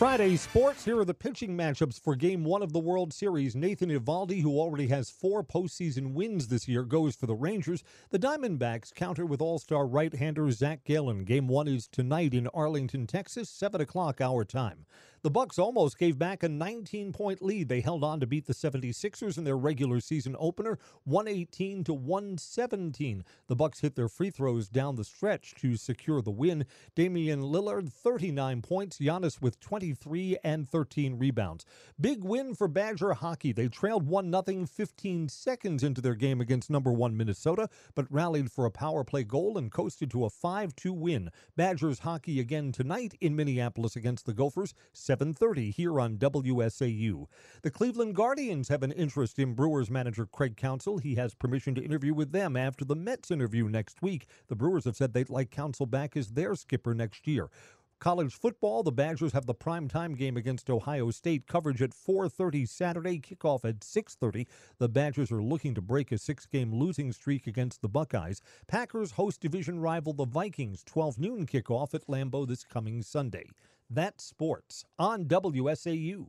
Friday sports. Here are the pitching matchups for Game One of the World Series. Nathan Eovaldi, who already has four postseason wins this year, goes for the Rangers. The Diamondbacks counter with All-Star right-hander Zach Gallen. Game One is tonight in Arlington, Texas, seven o'clock our time. The Bucks almost gave back a 19-point lead. They held on to beat the 76ers in their regular season opener, 118 to 117. The Bucks hit their free throws down the stretch to secure the win. Damian Lillard, 39 points. Giannis with 23 and 13 rebounds. Big win for Badger hockey. They trailed 1 0 15 seconds into their game against number 1 Minnesota, but rallied for a power play goal and coasted to a 5 2 win. Badgers hockey again tonight in Minneapolis against the Gophers. 7:30 here on WSAU. The Cleveland Guardians have an interest in Brewers manager Craig Counsell. He has permission to interview with them after the Mets interview next week. The Brewers have said they'd like Counsell back as their skipper next year. College football, the Badgers have the primetime game against Ohio State. Coverage at 4:30 Saturday, kickoff at 6:30. The Badgers are looking to break a six-game losing streak against the Buckeyes. Packers host division rival the Vikings. 12 noon kickoff at Lambeau this coming Sunday. That's sports on WSAU.